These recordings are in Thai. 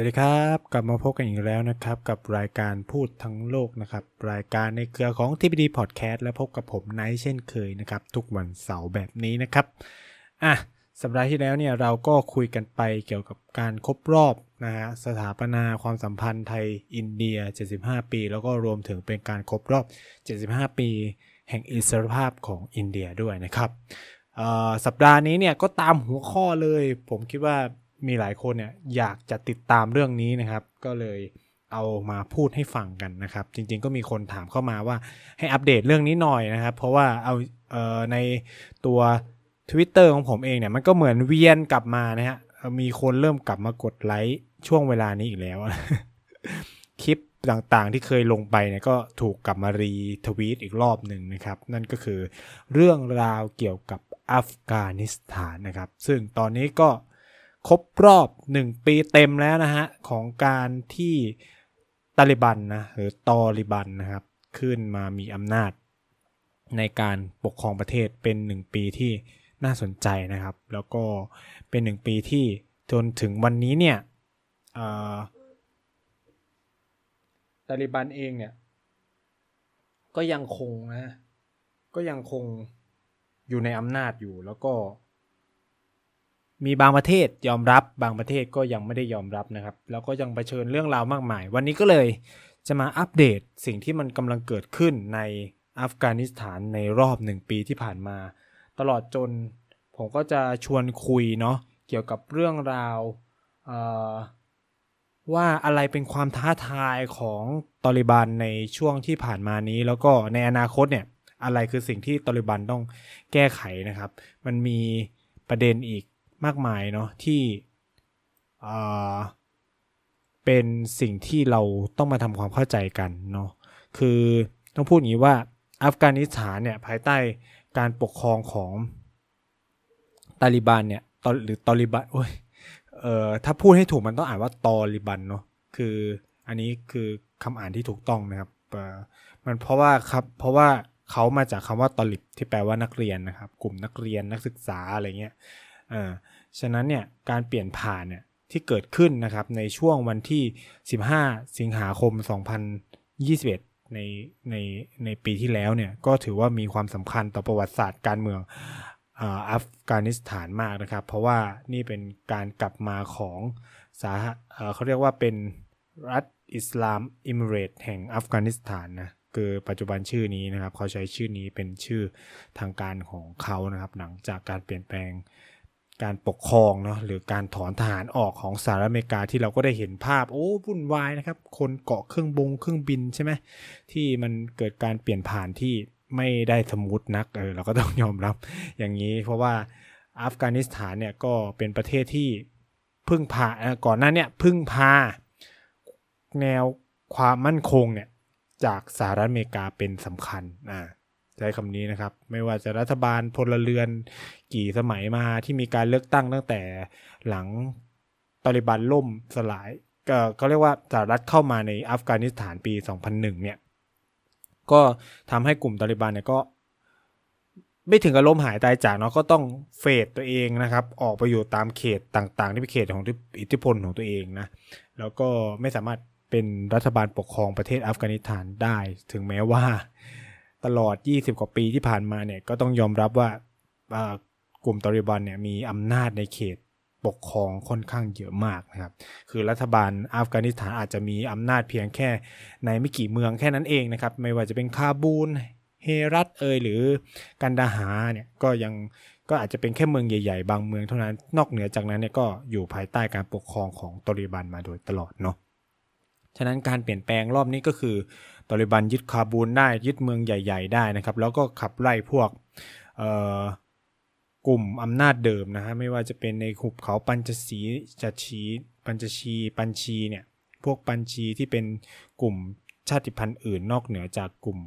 สวัสดีครับ กลับมาพบกันอีกแล้วนะครับ กับรายการพูดทั้งโลกนะครับ รายการในเครือของ TPD Podcast และพบกับผมไนท์เช่นเคยนะครับ ทุกวันเสาร์แบบนี้นะครับอะสัปดาห์ที่แล้วเนี่ยเราก็คุยกันไปเกี่ยวกับการครบรอบนะฮะสถาปนาความสัมพันธ์ไทยอินเดีย 75 ปี แล้วก็รวมถึงเป็นการครบรอบ 75 ปี แห่งอิสรภาพของอินเดียด้วยนะครับสัปดาห์นี้เนี่ยก็ตามหัวข้อเลย ผมคิดว่า มีหลายคนเนี่ยอยากจะติดตามเรื่องนี้นะครับ ก็เลยเอามาพูดให้ฟังกันนะครับ จริง ๆ ก็มีคนถามเข้ามาว่าให้อัปเดตเรื่องนี้หน่อยนะครับ เพราะว่าเอาเอ่อในตัว Twitter ของผมเองเนี่ยมันก็เหมือนเวียนกลับมานะฮะมีคนเริ่มกลับมากดไลค์ช่วงเวลานี้อีกแล้ว คลิปต่างๆที่เคยลงไปเนี่ยก็ถูกกลับมารีทวีตอีกรอบหนึ่งนะครับ นั่นก็คือเรื่องราวเกี่ยวกับอัฟกานิสถานนะครับ ซึ่งตอนนี้ก็ ครบรอบ 1 ปีเต็มแล้วนะฮะ ของการที่ตาลิบันนะหรือตอริบันนะครับ ขึ้นมามีอำนาจ ในการปกครองประเทศเป็น 1 ปีที่น่าสนใจนะครับ แล้วก็เป็น 1 ปีที่จนถึงวันนี้เนี่ยตาลิบันเองเนี่ย ก็ยังคงนะ ก็ยังคงอยู่ในอำนาจอยู่แล้วก็ มีบางประเทศยอมรับบางประเทศก็ยังไม่ได้ยอมรับนะครับ แล้วก็ยังเผชิญเรื่องราวมากมาย วันนี้ก็เลยจะมาอัปเดตสิ่งที่มันกำลังเกิดขึ้นในอัฟกานิสถานในรอบหนึ่งปีที่ผ่านมา ตลอดจนผมก็จะชวนคุยเนาะเกี่ยวกับเรื่องราวว่าอะไรเป็นความท้าทายของตอริบันในช่วงที่ผ่านมานี้ แล้วก็ในอนาคตเนี่ยอะไรคือสิ่งที่ตอริบันต้องแก้ไขนะครับ มันมีประเด็นอีก มากมายเนาะที่เอ่อเป็นสิ่งที่เราต้องมาทำความเข้าใจกันเนาะคือต้องพูดอย่างนี้ว่าอัฟกานิสถานเนี่ยภายใต้การปกครองของตาลิบันเนี่ยตอหรือตอริบันโอ้ยเอ่อถ้าพูดให้ถูกมันต้องอ่านว่าตอริบันเนาะคืออันนี้คือคำอ่านที่ถูกต้องนะครับเอ่อมันเพราะว่าครับเพราะว่าเขามาจากคำว่าตอลิบที่แปลว่านักเรียนนะครับ กลุ่มนักเรียนนักศึกษาอะไรเงี้ย อ่าฉะนั้นเนี่ยการเปลี่ยนผ่านเนี่ยที่เกิดขึ้นนะครับในช่วงวันที่ 15 สิงหาคม 2021 ในในในปีที่แล้วเนี่ยก็ถือว่ามีความสำคัญต่อประวัติศาสตร์การเมืองอ่าอัฟกานิสถานมากนะครับ เพราะว่านี่เป็นการกลับมาของสาเขาเรียกว่าเป็นรัฐอิสลามอิมเรตแห่งอัฟกานิสถานนะคือปัจจุบันชื่อนี้นะครับ เขาใช้ชื่อนี้เป็นชื่อทางการของเขานะครับ หลังจากการเปลี่ยนแปลง การปกครองเนาะหรือการถอนทหารออกของสหรัฐอเมริกาที่เราก็ได้เห็นภาพโอ้วุ่นวายนะครับ คนเกาะเครื่องบงเครื่องบินใช่ไหมที่มันเกิดการเปลี่ยนผ่านที่ไม่ได้ smooth นักเออเราก็ต้องยอมรับอย่างนี้ เพราะว่าอัฟกานิสถานเนี่ยก็เป็นประเทศที่พึ่งพาอ่อก่อนหน้าเนี่ยพึ่งพาแนวความมั่นคงเนี่ยจากสหรัฐอเมริกาเป็นสำคัญอ่า ใช้คำนี้นะครับ ไม่ว่าจะรัฐบาลพลเรือนกี่สมัยมาที่มีการเลือกตั้งตั้งแต่หลังตาลิบันล่มสลายก็เขาเรียกว่าสหรัฐเข้ามาในอัฟกานิสถานปี 2001 เนี่ย ก็ทำให้กลุ่มตาลิบันเนี่ยก็ ไม่ถึงกับล้มหายตายจากเนาะก็ต้องเฟดตัวเองนะครับ ออกไปอยู่ตามเขตต่างๆ ที่เป็นเขตของอิทธิพลของตัวเองนะ แล้วก็ไม่สามารถเป็นรัฐบาลปกครองประเทศอัฟกานิสถานได้ ถึงแม้ว่า ตลอด 20 กว่าปีที่ผ่านมาเนี่ยก็ต้องยอมรับว่ากลุ่มตอริบันเนี่ยมีอำนาจในเขตปกครองค่อนข้างเยอะมากนะครับ คือรัฐบาลอัฟกานิสถานอาจจะมีอำนาจเพียงแค่ในไม่กี่เมืองแค่นั้นเองนะครับ ไม่ว่าจะเป็นคาบูล เฮรัตเอยหรือกันดาหาเนี่ยก็ยังก็อาจจะเป็นแค่เมืองใหญ่ๆ บางเมืองเท่านั้น นอกเหนือจากนั้นเนี่ยก็อยู่ภายใต้การปกครองของตอริบันมาโดยตลอดเนาะ ฉะนั้นการเปลี่ยนแปลงรอบนี้ก็คือตอริบันยึดคาบูลได้ยึดเมืองใหญ่ ๆ ได้นะครับ แล้วก็ขับไล่พวกกลุ่มอำนาจเดิมนะฮะไม่ว่าจะเป็นในหุบเขาปัญจชีร์ปัญจชีร์ปัญจชีร์เนี่ยพวกปัญจชีร์ที่เป็นกลุ่มชาติพันธุ์อื่นนอกเหนือจากกลุ่ม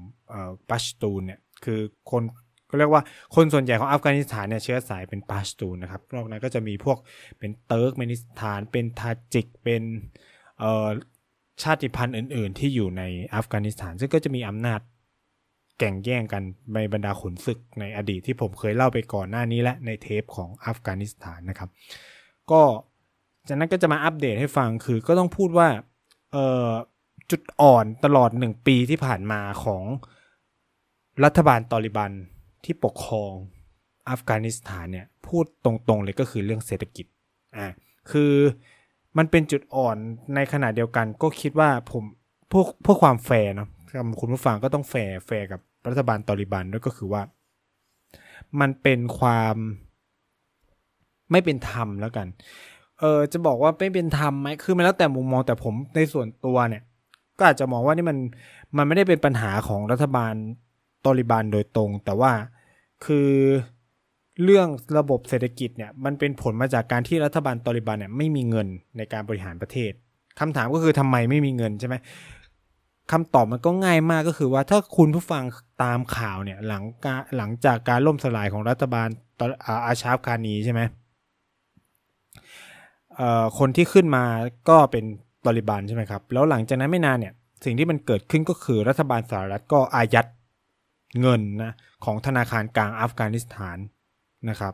ปัชตูนเนี่ยคือคนก็เรียกว่าคนส่วนใหญ่ของอัฟกานิสถานเนี่ยเชื้อสายเป็นปัชตูนนะครับนอกนั้นก็จะมีพวกเป็นเติร์กเมนิสถานเป็นทาจิกเป็นเอ่อ ชาติพันธุ์อื่น ๆ ที่อยู่ในอัฟกานิสถาน ซึ่งก็จะมีอำนาจแก่งแย่งกันในบรรดาขุนศึกในอดีตที่ผมเคยเล่าไปก่อนหน้านี้และในเทปของอัฟกานิสถานนะครับ ก็จากนั้นก็จะมาอัปเดตให้ฟังคือก็ต้องพูดว่าเออจุดอ่อนตลอดหนึ่งปีที่ผ่านมาของรัฐบาลตอริบันที่ปกครองอัฟกานิสถานเนี่ยพูดตรงๆเลยก็คือเรื่องเศรษฐกิจอ่าคือ มันเป็นจุดอ่อนในขณะเดียวกัน ก็คิดว่าผมพวกพวกความแฟร์เนาะคุณผู้ฟังก็ต้อง fair fair กับรัฐบาลตาลีบันด้วยก็คือว่า มันเป็นความไม่เป็นธรรมแล้วกัน เออจะบอกว่าไม่เป็นธรรมไหมคือมันแล้วแต่มุมมองแต่ผมในส่วนตัวเนี่ย ก็อาจจะมองว่านี่มันมันไม่ได้เป็นปัญหาของรัฐบาลตาลีบันโดยตรง แต่ว่าคือ เรื่องระบบเศรษฐกิจเนี่ยมันเป็นผลมาจากการที่รัฐบาลตาลีบันเนี่ยไม่มีเงินในการบริหารประเทศคำถามก็คือทำไมไม่มีเงินใช่ไหมคำตอบมันก็ง่ายมากก็คือว่าถ้าคุณผู้ฟังตามข่าวเนี่ยหลังการหลังจากการล่มสลายของรัฐบาลอาชาฟคานีใช่ไหมคนที่ขึ้นมาก็เป็นตอริบันใช่ไหมครับ แล้วหลังจากนั้นไม่นานเนี่ยสิ่งที่มันเกิดขึ้นก็คือรัฐบาลสหรัฐก็อายัดเงินนะของธนาคารกลางอัฟกานิสถาน นะครับ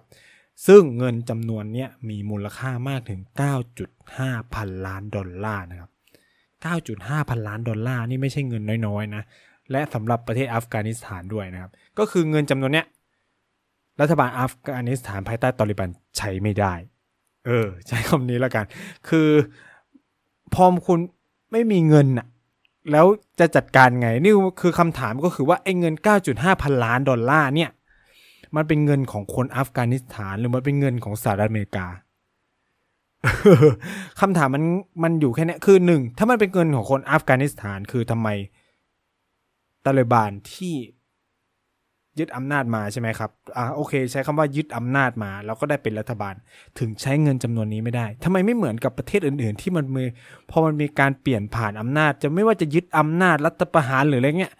ซึ่งเงินจำนวนนี้มีมูลค่ามากถึง 9.5 พันล้านดอลลาร์นะครับ 9.5 พันล้านดอลลาร์นี่ไม่ใช่เงินน้อยๆนะและสำหรับประเทศอัฟกานิสถานด้วยนะครับ ก็คือเงินจำนวนเนี้ยรัฐบาลอัฟกานิสถานภายใต้ตอริบันใช้ไม่ได้ เออ ใช้คำนี้แล้วกัน คือพอคุณไม่มีเงินอะแล้วจะจัดการไง นี่คือคำถามก็คือว่าไอ้เงิน 9.5 พันล้านดอลลาร์เนี่ย มันเป็นเงินของคนอัฟกานิสถาน หรือมันเป็นเงินของสหรัฐอเมริกาคำถามมันมันอยู่แค่นี้คือหนึ่งถ้ามันเป็นเงินของคนอัฟกานิสถานคือทำไมตาลิบานที่ยึดอำนาจมาใช่ไหมครับอ่าโอเค ใช้คำว่ายึดอำนาจมา แล้วก็ได้เป็นรัฐบาล ถึงใช้เงินจำนวนนี้ไม่ได้ทำไมไม่เหมือนกับประเทศอื่น ๆ ที่มันมีพอมันมีการเปลี่ยนผ่านอำนาจ จะไม่ว่าจะยึดอำนาจรัฐประหารหรืออะไรเงี้ย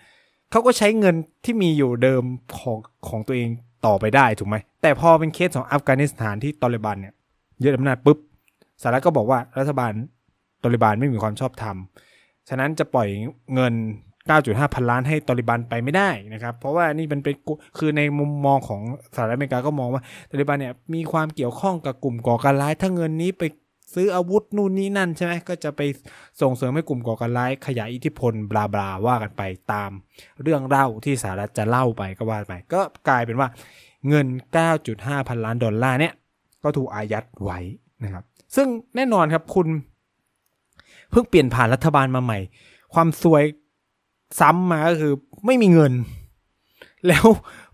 เขาก็ใช้เงินที่มีอยู่เดิมของของตัวเอง ต่อไปได้ถูกไหม แต่พอเป็นเคสของอัฟกานิสถานที่ตอริบันเนี่ยยึดอำนาจปุ๊บสหรัฐก็บอกว่ารัฐบาลตอริบันไม่มีความชอบธรรม ฉะนั้นจะปล่อยเงิน 9.5 พันล้านให้ตอริบันไปไม่ได้นะครับ เพราะว่านี่มันเป็นคือในมุมมองของสหรัฐอเมริกาก็มองว่าตอริบันเนี่ยมีความเกี่ยวข้องกับกลุ่มก่อการร้ายถ้าเงินนี้ไป ซื้ออาวุธนู่นนี่นั่นใช่ไหมก็จะไปส่งเสริมให้กลุ่มก่อการร้ายขยายอิทธิพลบลาบลาว่ากันไปตามเรื่องเล่าที่สหรัฐจะเล่าไปก็ว่าไป ก็กลายเป็นว่าเงิน 9.5 พันล้านดอลลาร์เนี่ยก็ถูกอายัดไว้นะครับ ซึ่งแน่นอนครับคุณ เพิ่งเปลี่ยนผ่านรัฐบาลมาใหม่ ความซวยซ้ำมาก็คือไม่มีเงิน แล้ว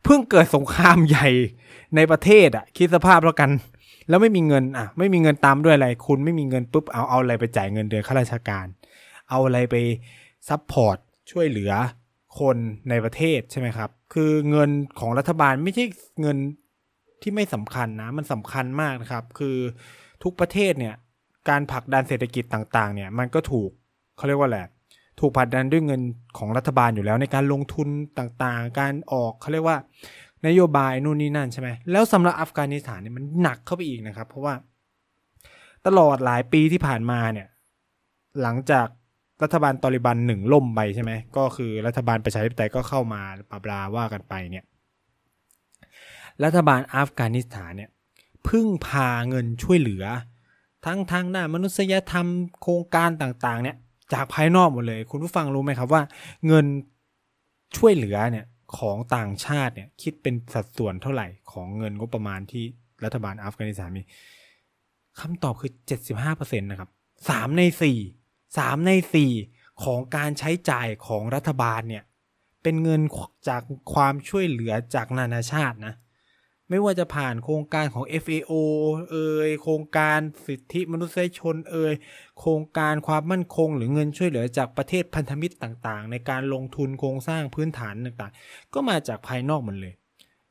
เพิ่งเกิดสงครามใหญ่ในประเทศอะ่ะคิดสภาพแล้วกัน แล้วไม่มีเงินอะไม่มีเงินตามด้วยอะไร คุณไม่มีเงินปุ๊บเอาเอาอะไรไปจ่ายเงินเดือนข้าราชการ เอาอะไรไป support ช่วยเหลือคนในประเทศใช่ไหมครับ คือเงินของรัฐบาลไม่ใช่เงินที่ไม่สำคัญนะ มันสำคัญมากนะครับ คือทุกประเทศเนี่ยการผลักดันเศรษฐกิจต่างๆ เนี่ยมันก็ถูกเขาเรียกว่าแหละถูกผลักดันด้วยเงินของรัฐบาลอยู่แล้วในการลงทุนต่างๆ การออกเขาเรียกว่า นโยบายนู่นนี่นั่นใช่ไหมแล้วสำหรับอัฟกานิสถานเนี่ยมันหนักเข้าไปอีกนะครับ เพราะว่าตลอดหลายปีที่ผ่านมาเนี่ย หลังจากรัฐบาลตอริบันหนึ่งล่มไปใช่ไหมก็คือรัฐบาลประชาธิปไตยก็เข้ามาปราบราว่ากันไปเนี่ย รัฐบาลอัฟกานิสถานเนี่ยพึ่งพาเงินช่วยเหลือ ทั้งทางด้านมนุษยธรรมโครงการต่างๆ เนี่ย จากภายนอกหมดเลย คุณผู้ฟังรู้ไหมครับว่า เงินช่วยเหลือเนี่ย ของต่างชาติเนี่ยคิดเป็นสัดส่วนเท่าไหร่ของเงินงบประมาณที่รัฐบาลอัฟกานิสถานมีคำตอบคือ 75%นะครับสามในสี่สามในสี่ของการใช้จ่ายของรัฐบาลเนี่ยเป็นเงินจากความช่วยเหลือจากนานาชาตินะ ไม่ว่าจะผ่านโครงการของ FAO เอ่ยโครงการสิทธิมนุษยชนเอ่ยโครงการความมั่นคง หรือเงินช่วยเหลือจากประเทศพันธมิตรต่างๆ ในการลงทุนโครงสร้างพื้นฐานต่างๆ ก็มาจากภายนอกหมดเลย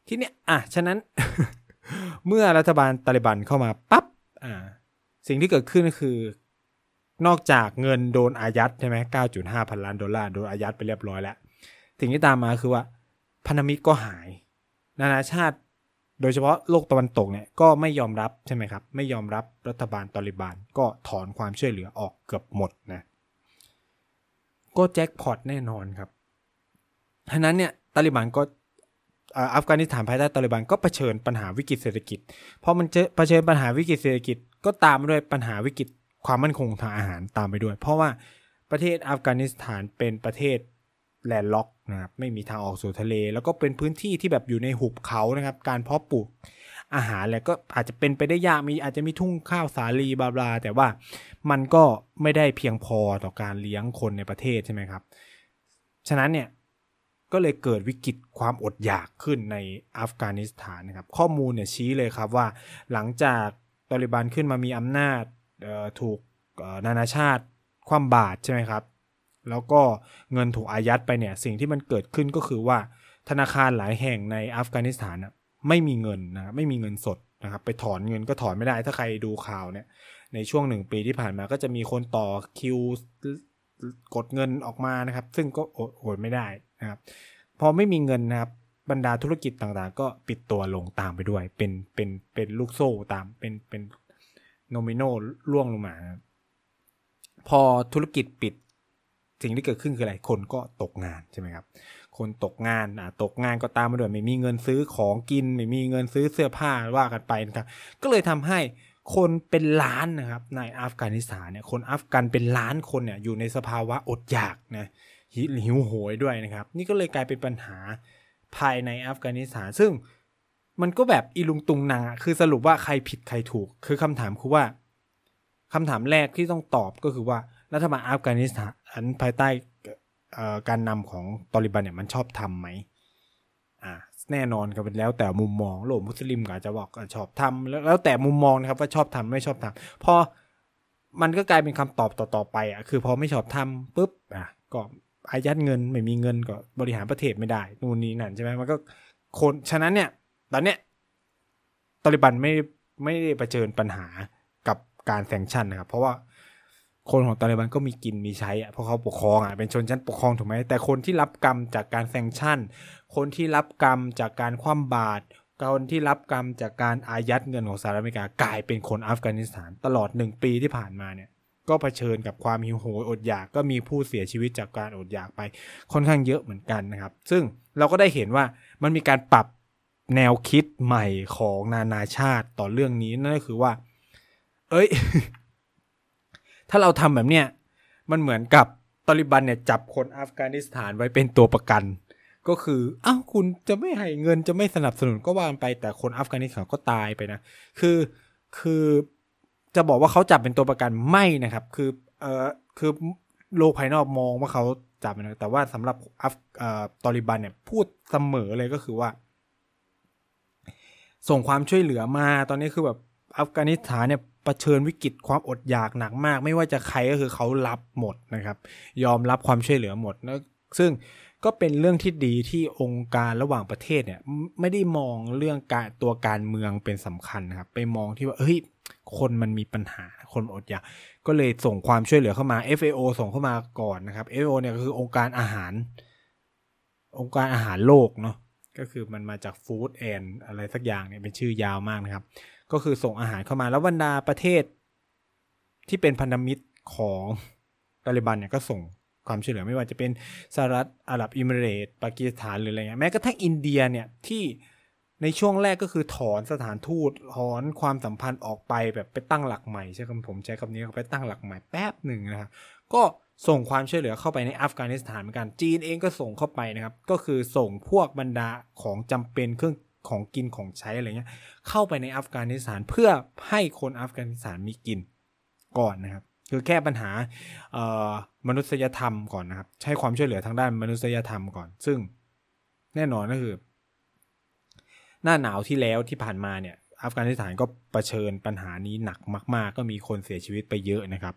ทีนี้อะฉะนั้น เมื่อรัฐบาลตาลิบันเข้ามาปับ๊บอ่าสิ่งที่เกิดขึ้นก็คือนอกจากเงินโดนอายัดใช่ไหม9.5 พันล้านดอลลาร์โดนอายัดไปเรียบร้อยแล้วสิ่งที่ตามมาคือว่าพันธมิตรก็หาย นานาชาติ โดยเฉพาะโลกตะวันตกเนี่ยก็ไม่ยอมรับใช่ไหมครับ ไม่ยอมรับรัฐบาลตอริบานก็ถอนความช่วยเหลือออกเกือบหมดนะก็แจ็คพอตแน่นอนครับฉะนั้นเนี่ยตาลิบันก็อัฟกานิสถานภายใต้ตาลิบันก็เผชิญปัญหาวิกฤตเศรษฐกิจพอมันเจอเผชิญปัญหาวิกฤตเศรษฐกิจ ก็ตามด้วยปัญหาวิกฤตความมั่นคงทางอาหารตามไปด้วย เพราะว่าประเทศอัฟกานิสถานเป็นประเทศ แลนด์ล็อกนะครับไม่มีทางออกสู่ทะเล แล้วก็เป็นพื้นที่ที่แบบอยู่ในหุบเขานะครับ การเพาะปลูกอาหารแหละก็อาจจะเป็นไปได้ยากมีอาจจะมีทุ่งข้าวสาลีบลาบลาแต่ว่ามันก็ไม่ได้เพียงพอต่อการเลี้ยงคนในประเทศใช่ไหมครับ ฉะนั้นเนี่ยก็เลยเกิดวิกฤตความอดอยากขึ้นในอัฟกานิสถานนะครับ ข้อมูลเนี่ยชี้เลยครับว่าหลังจากตาลิบันขึ้นมามีอำนาจถูกนานาชาติคว่ำบาตรใช่ไหมครับ แล้วก็เงินถูกอายัดไปเนี่ย สิ่งที่มันเกิดขึ้นก็คือว่า ธนาคารหลายแห่งในอัฟกานิสถานไม่มีเงินนะไม่มีเงินสดนะครับไปถอนเงินก็ถอนไม่ได้ถ้าใครดูข่าวเนี่ยในช่วงหนึ่งปีที่ผ่านมาก็จะมีคนต่อคิวกดเงินออกมานะครับ ซึ่งก็โอดไม่ได้นะครับ พอไม่มีเงินนะครับบรรดาธุรกิจต่างๆ ก็ปิดตัวลงตามไปด้วย เป็นเป็นเป็นลูกโซ่ตามเป็นเป็นโนมิโนล่วงลงมา พอธุรกิจปิด สิ่งที่เกิดขึ้นคืออะไรคนก็ตกงานใช่ไหมครับ คนตกงานอะตกงานก็ตามมาด้วยไม่มีเงินซื้อของกิน ไม่มีเงินซื้อเสื้อผ้าว่ากันไปนะครับ ก็เลยทำให้คนเป็นล้านนะครับในอัฟกานิสถานเนี่ยคนอัฟกันเป็นล้านคนเนี่ยอยู่ในสภาวะอดอยากนะหิวโหยด้วยนะครับ นี่ก็เลยกลายเป็นปัญหาภายในอัฟกานิสถาน ซึ่งมันก็แบบอีลุงตุงนางคือสรุปว่าใครผิดใครถูก คือคำถามคือว่าคำถามแรกที่ต้องตอบก็คือว่า รัฐบาลอัฟกานิสถานภายใต้การนำของตอริบันเนี่ยมันชอบทำไหมอ่าแน่นอนครับเป็นแล้วแต่มุมมองโลกมุสลิมก็อาจจะบอกชอบทำแล้วแล้วแต่มุมมองนะครับว่าชอบทำไม่ชอบทำพอมันก็กลายเป็นคำตอบต่อๆไปอะคือพอไม่ชอบทำปุ๊บอะก็อายัดเงินไม่มีเงินก็บริหารประเทศไม่ได้นู่นนี่นั่นใช่ไหมมันก็คนฉะนั้นเนี่ยตอนเนี้ยตอริบันไม่ไม่ได้ประเชิญปัญหากับการแซงชั่นนะครับ เพราะว่า คนของตาลิบันก็มีกินมีใช้อะเพราะเขาปกครองอะเป็นชนชั้นปกครองถูกไหมแต่คนที่รับกรรมจากการแซงชั่น คนที่รับกรรมจากการคว่ำบาตรคนที่รับกรรมจากการอายัดเงินของสหรัฐอเมริกากลายเป็นคนอัฟกานิสถานตลอดหนึ่งปีที่ผ่านมาเนี่ยก็เผชิญกับความหิวโหยอดอยากก็มีผู้เสียชีวิตจากการอดอยากไปค่อนข้างเยอะเหมือนกันนะครับ ซึ่งเราก็ได้เห็นว่ามันมีการปรับแนวคิดใหม่ของนานาชาติต่อเรื่องนี้นั่นก็คือว่า เอ้ย ถ้าเราทำแบบเนี้ยมันเหมือนกับตอริบันเนี่ยจับคนอัฟกานิสถานไว้เป็นตัวประกัน ก็คืออ้าวคุณจะไม่ให้เงินจะไม่สนับสนุนก็ว่าไปแต่คนอัฟกานิสถานก็ตายไปนะคือคือจะบอกว่าเขาจับเป็นตัวประกันไม่นะครับ คือเอ่อคือโลกภายนอกมองว่าเขาจับนะแต่ว่าสำหรับอัฟเอ่อตอริบันเนี่ยพูดเสมอเลยก็คือว่า ส่งความช่วยเหลือมาตอนนี้คือแบบอัฟกานิสถานเนี่ย เผชิญวิกฤตความอดอยากหนักมาก ไม่ว่าจะใครก็คือเขารับหมดนะครับ ยอมรับความช่วยเหลือหมดนะซึ่งก็เป็นเรื่องที่ดีที่องค์การระหว่างประเทศเนี่ยไม่ได้มองเรื่องการตัวการเมืองเป็นสำคัญนะครับ ไปมองที่ว่าเฮ้ยคนมันมีปัญหาคนอดอยากก็เลยส่งความช่วยเหลือเข้ามา FAO ส่งเข้ามาก่อนนะครับ FAO เนี่ยก็คือองค์การอาหาร องค์การอาหารโลกเนาะก็คือมันมาจากฟู้ดแอนอะไรสักอย่างเนี่ยเป็นชื่อยาวมากนะครับ ก็คือส่งอาหารเข้ามาแล้วบรรดาประเทศ ที่เป็นพันธมิตรของตาลิบันเนี่ยก็ส่งความช่วยเหลือไม่ว่าจะเป็นสหรัฐอาหรับอิมิเรตปากีสถานหรืออะไรเงี้ยแม้กระทั่งอินเดียเนี่ยที่ในช่วงแรกก็คือถอนสถานทูตถอนความสัมพันธ์ออกไปแบบไปตั้งหลักใหม่ใช่คำผมใช้คำนี้ไปตั้งหลักใหม่แป๊บหนึ่งนะครับก็ส่งความช่วยเหลือเข้าไปในอัฟกานิสถานเหมือนกัน จีนเองก็ส่งเข้าไปนะครับ ก็คือส่งพวกบรรดาของจำเป็นเครื่อง ของกินของใช้อะไรเงี้ยเข้าไปในอัฟกานิสถานเพื่อให้คนอัฟกานิสถานมีกินก่อนนะครับ คือแก้ปัญหามนุษยธรรมก่อนนะครับ ใช้ความช่วยเหลือทางด้านมนุษยธรรมก่อน ซึ่งแน่นอนก็คือ หน้าหนาวที่แล้วที่ผ่านมาเนี่ยอัฟกานิสถานก็เผชิญปัญหานี้หนักมาก ๆ ก็มีคนเสียชีวิตไปเยอะนะครับ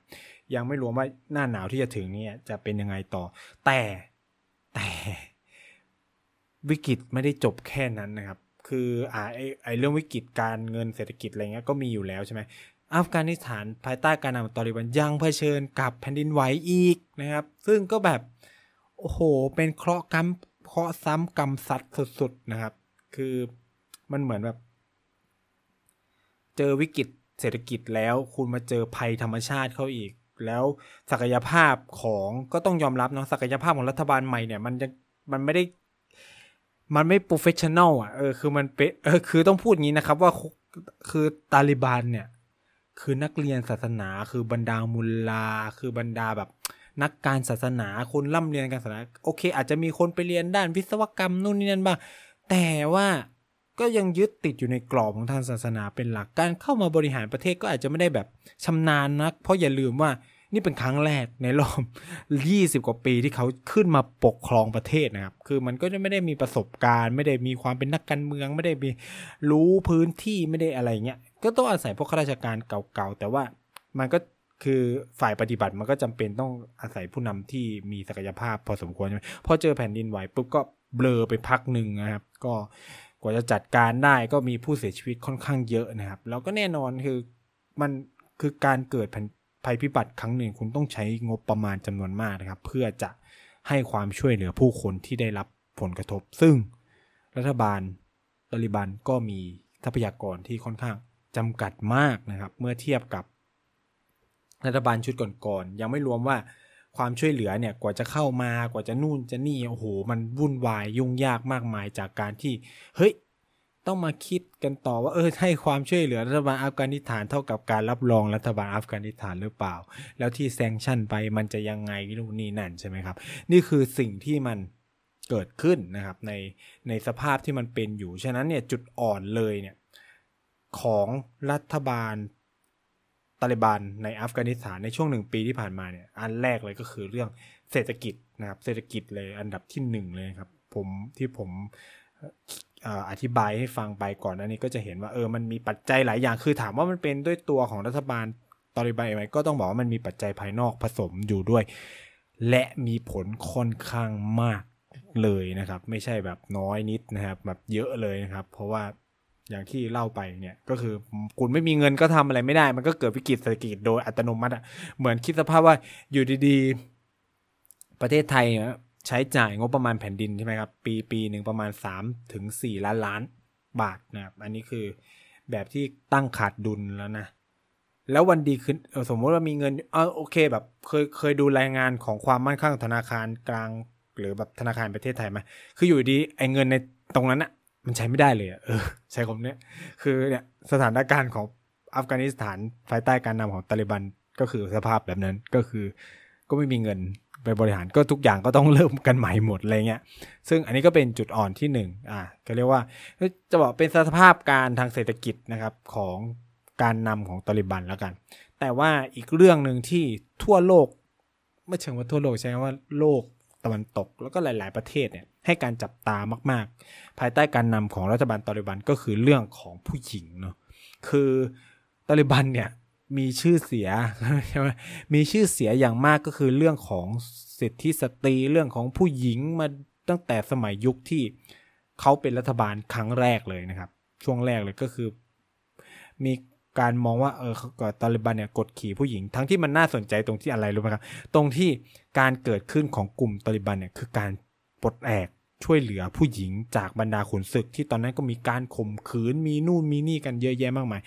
ยังไม่รวมว่าหน้าหนาวที่จะถึงเนี่ยจะเป็นยังไงต่อ แต่แต่วิกฤตไม่ได้จบแค่นั้นนะครับ คืออ่าไอไอเรื่องวิกฤตการเงินเศรษฐกิจอะไรเงี้ยก็มีอยู่แล้วใช่ไหมอัฟกานิสถานภายใต้การนำตอริบันยังเผชิญกับแผ่นดินไหวอีกนะครับ ซึ่งก็แบบ โอ้โห เป็นเคราะห์กรรมเคราะห์ซ้ำกรรมสัตว์สุดๆนะครับ คือมันเหมือนแบบ เจอวิกฤตเศรษฐกิจแล้วคุณมาเจอภัยธรรมชาติเข้าอีก แล้วศักยภาพของก็ต้องยอมรับเนาะศักยภาพของรัฐบาลใหม่เนี่ย มันจะมันไม่ได้ มันไม่ professional อะเออคือมันเป็นเออคือต้องพูดงี้นะครับว่าคือตาลิบันเนี่ย คือนักเรียนศาสนาคือบรรดามุลลา คือบรรดาแบบ นักการศาสนาคนร่ำเรียนการศาสนา โอเค อาจจะมีคนไปเรียนด้านวิศวกรรมนู่นนี่นั่นบ้างแต่ว่าก็ยังยึดติดอยู่ในกรอบของทางศาสนาเป็นหลักการเข้ามาบริหารประเทศก็อาจจะไม่ได้แบบชำนาญนัก เพราะอย่าลืมว่า นี่เป็นครั้งแรกในรอบ 20 กว่าปีที่เขาขึ้นมาปกครองประเทศนะครับ คือมันก็จะไม่ได้มีประสบการณ์ ไม่ได้มีความเป็นนักการเมือง ไม่ได้มีรู้พื้นที่ไม่ได้อะไรเงี้ย ก็ต้องอาศัยพวกข้าราชการเก่าๆ แต่ว่ามันก็คือฝ่ายปฏิบัติมันก็จำเป็นต้องอาศัยผู้นำที่มีศักยภาพพอสมควรใช่ไหมพอเจอแผ่นดินไหวปุ๊บก็เบลอไปพักหนึ่งนะครับ ก็กว่าจะจัดการได้ก็มีผู้เสียชีวิตค่อนข้างเยอะนะครับ แล้วก็แน่นอนคือมันคือการเกิดแผ่น ภัยพิบัติครั้งหนึ่งคุณต้องใช้งบประมาณจำนวนมากนะครับ เพื่อจะให้ความช่วยเหลือผู้คนที่ได้รับผลกระทบ ซึ่งรัฐบาลตาลิบันก็มีทรัพยากรที่ค่อนข้างจำกัดมากนะครับ เมื่อเทียบกับรัฐบาลชุดก่อนๆยังไม่รวมว่าความช่วยเหลือเนี่ยกว่าจะเข้ามากว่าจะนู่นจะนี่โอ้โหมันวุ่นวายยุ่งยากมากมายจากการที่เฮ้ย ต้องมาคิดกันต่อว่าเออให้ความช่วยเหลือรัฐบาลอัฟกานิสถานเท่ากับการรับรองรัฐบาลอัฟกานิสถานหรือเปล่า แล้วที่แซงชั่นไปมันจะยังไงนู่นนี่นั่นใช่ไหมครับ นี่คือสิ่งที่มันเกิดขึ้นนะครับในในสภาพที่มันเป็นอยู่ ฉะนั้นเนี่ยจุดอ่อนเลยเนี่ยของรัฐบาลตาลิบันในอัฟกานิสถานในช่วงหนึ่งปีที่ผ่านมาเนี่ยอันแรกเลยก็คือเรื่องเศรษฐกิจนะครับเศรษฐกิจเลยอันดับที่หนึ่งเลยครับผมที่ผม อธิบายให้ฟังไปก่อนอันนี้ก็จะเห็นว่าเออมันมีปัจจัยหลายอย่างคือถามว่ามันเป็นด้วยตัวของรัฐบาลตอริบันไหมก็ต้องบอกว่ามันมีปัจจัยภายนอกผสมอยู่ด้วย และมีผลค่อนข้างมากเลยนะครับ ไม่ใช่แบบน้อยนิดนะครับแบบเยอะเลยนะครับ เพราะว่าอย่างที่เล่าไปเนี่ยก็คือคุณไม่มีเงินก็ทำอะไรไม่ได้ มันก็เกิดวิกฤตเศรษฐกิจโดยอัตโนมัติอะเหมือนคิดสภาพว่าอยู่ดีๆ ประเทศไทย ใช้จ่ายงบประมาณแผ่นดินใช่ไหมครับ ปีปีหนึ่งประมาณ3ถึง4ล้านล้านบาทนะครับ อันนี้คือแบบที่ตั้งขาดดุลแล้วนะ แล้ววันดีขึ้นสมมติว่ามีเงินเออโอเคแบบเคยเคยดูรายงานของความมั่นคงธนาคารกลางหรือแบบธนาคารประเทศไทยไหมคืออยู่ดีไอ้เงินในตรงนั้นอะมันใช้ไม่ได้เลยเออใช้คำนี้ยคือเนี่ยสถานการณ์ของอัฟกานิสถานภายใต้การนำของตาลิบันก็คือสภาพแบบนั้นก็คือ ก็ไม่มีเงิน ไปบริหารก็ทุกอย่างก็ต้องเริ่มกันใหม่หมดอะไรเงี้ยซึ่งอันนี้ก็เป็นจุดอ่อนที่หนึ่งอ่าก็เรียกว่าจะบอกเป็นสภาพการทางเศรษฐกิจนะครับของการนำของตาลิบันแล้วกัน แต่ว่าอีกเรื่องหนึ่งที่ทั่วโลกไม่เชิงว่าทั่วโลกใช่ไหมว่าโลกตะวันตกแล้วก็หลาย ๆ ประเทศเนี่ยให้การจับตามาก ๆ ภายใต้การนำของรัฐบาลตาลิบันก็คือเรื่องของผู้หญิงเนาะคือตาลิบันเนี่ย มีชื่อเสียใช่ไหมมีชื่อเสียอย่างมากก็คือเรื่องของสิทธิสตรีเรื่องของผู้หญิงมาตั้งแต่สมัยยุคที่เขาเป็นรัฐบาลครั้งแรกเลยนะครับ ช่วงแรกเลยก็คือ มีการมองว่าเออก่ตาลิบันเนี่ยกดขี่ผู้หญิง ทั้งที่มันน่าสนใจตรงที่อะไรรู้ไหมครับ ตรงที่การเกิดขึ้นของกลุ่มตาลิบันเนี่ยคือการปลดแอก ช่วยเหลือผู้หญิงจากบรรดาขุนศึก ที่ตอนนั้นก็มีการข่มขืนมีนู่นมีนี่กันเยอะแยะมากมาย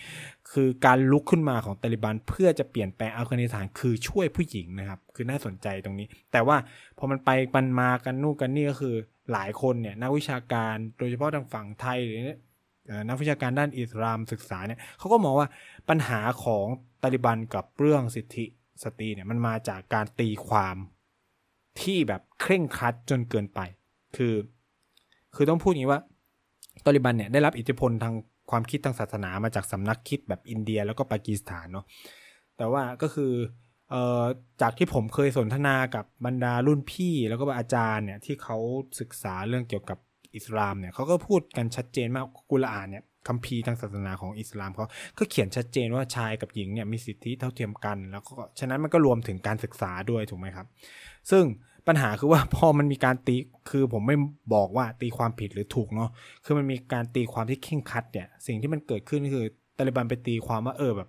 คือการลุกขึ้นมาของตาลิบันเพื่อจะเปลี่ยนแปลงอัฟกานิสถานคือช่วยผู้หญิงนะครับ คือน่าสนใจตรงนี้ แต่ว่าพอมันไปปันมากันนู่นกันนี่ก็คือหลายคนเนี่ยนักวิชาการโดยเฉพาะทางฝั่งไทยหรือนักวิชาการด้านอิสลามศึกษาเนี่ยเขาก็มองว่าปัญหาของตาลิบันกับเรื่องสิทธิสตรีเนี่ยมันมาจากการตีความที่แบบเคร่งครัดจนเกินไป คือ คือต้องพูดอย่างนี้ว่าตอริบันเนี่ยได้รับอิทธิพลทางความคิดทางศาสนามาจากสำนักคิดแบบอินเดียแล้วก็ปากีสถานเนาะแต่ว่าก็คือเอ่อจากที่ผมเคยสนทนากับบรรดารุ่นพี่แล้วก็อาจารย์เนี่ยที่เขาศึกษาเรื่องเกี่ยวกับอิสลามเนี่ยเขาก็พูดกันชัดเจนมากกุลอานเนี่ยคัมภีร์ทางศาสนาของอิสลามเขาก็เขียนชัดเจนว่าชายกับหญิงเนี่ยมีสิทธิเท่าเทียมกัน แล้วก็ฉะนั้นมันก็รวมถึงการศึกษาด้วยถูกไหมครับ ซึ่ง ปัญหาคือว่าพอมันมีการตีคือผมไม่บอกว่าตีความผิดหรือถูกเนาะคือมันมีการตีความที่เข่งคัดเนี่ย สิ่งที่มันเกิดขึ้นคือตาลิบันไปตีความว่าเออแบบ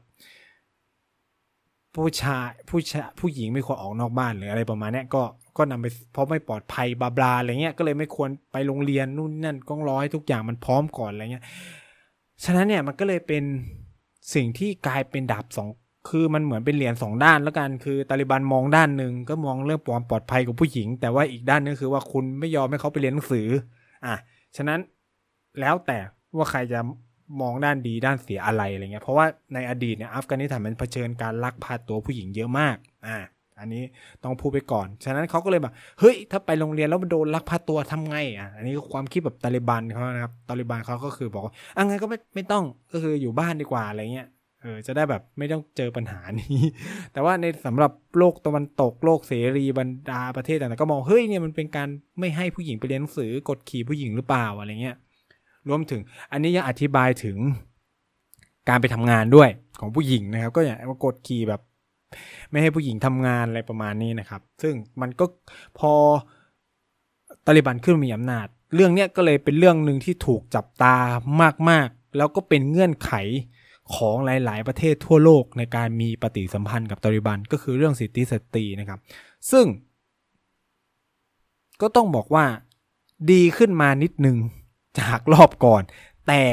ผู้ชายผู้ชายผู้หญิงไม่ควรออกนอกบ้านหรืออะไรประมาณนี้ก็ก็นำไปเพราะไม่ปลอดภัยบาบลาอะไรเงี้ยก็เลยไม่ควรไปโรงเรียนนู่นนั่นก้องร้อยทุกอย่างมันพร้อมก่อนอะไรเงี้ยฉะนั้นเนี่ยมันก็เลยเป็นสิ่งที่กลายเป็นดาบสอง คือมันเหมือนเป็นเหรียญสองด้านแล้วกันคือตาลิบันมองด้านหนึ่งก็มองเรื่องความปลอดภัยของผู้หญิง แต่ว่าอีกด้านนึงคือว่าคุณไม่ยอมให้เขาไปเรียนหนังสือ อะฉะนั้นแล้วแต่ว่าใครจะมองด้านดีด้านเสียอะไรอะไรเงี้ยเพราะว่าในอดีตเนี่ยอัฟกานิสถานมันเผชิญการลักพาตัวผู้หญิงเยอะมากอ่าอันนี้ต้องพูดไปก่อน ฉะนั้นเขาก็เลยแบบเฮ้ยถ้าไปโรงเรียนแล้วมันโดนลักพาตัวทำไงอะอันนี้ความคิดแบบตาลิบันเขานะครับตาลิบันเขาก็คือบอกว่าอะงั้นก็ไม่ไม่ต้องก็คืออยู่บ้านดีกว่าอะไรเงี้ย เออจะได้แบบไม่ต้องเจอปัญหานี้ แต่ว่าในสำหรับโลกตะวันตกโลกเสรีบรรดาประเทศต่างๆก็มองเฮ้ยเนี่ยมันเป็นการไม่ให้ผู้หญิงไปเรียนหนังสือกดขี่ผู้หญิงหรือเปล่าอะไรเงี้ยรวมถึงอันนี้ยังอธิบายถึงการไปทำงานด้วยของผู้หญิงนะครับ ก็อย่างว่ากดขี่แบบ ไม่ให้ผู้หญิงทำงานอะไรประมาณนี้นะครับ ซึ่งมันก็พอตาลิบันขึ้นมีอำนาจ เรื่องนี้ก็เลยเป็นเรื่องหนึ่งที่ถูกจับตามากๆ แล้วก็เป็นเงื่อนไข ของหลาย ๆ ประเทศทั่วโลกในการมีปฏิสัมพันธ์กับตาลิบันก็คือเรื่องสิทธิสตรีนะครับ ซึ่ง ก็ต้องบอกว่าดีขึ้นมานิดนึงจากรอบก่อน แต่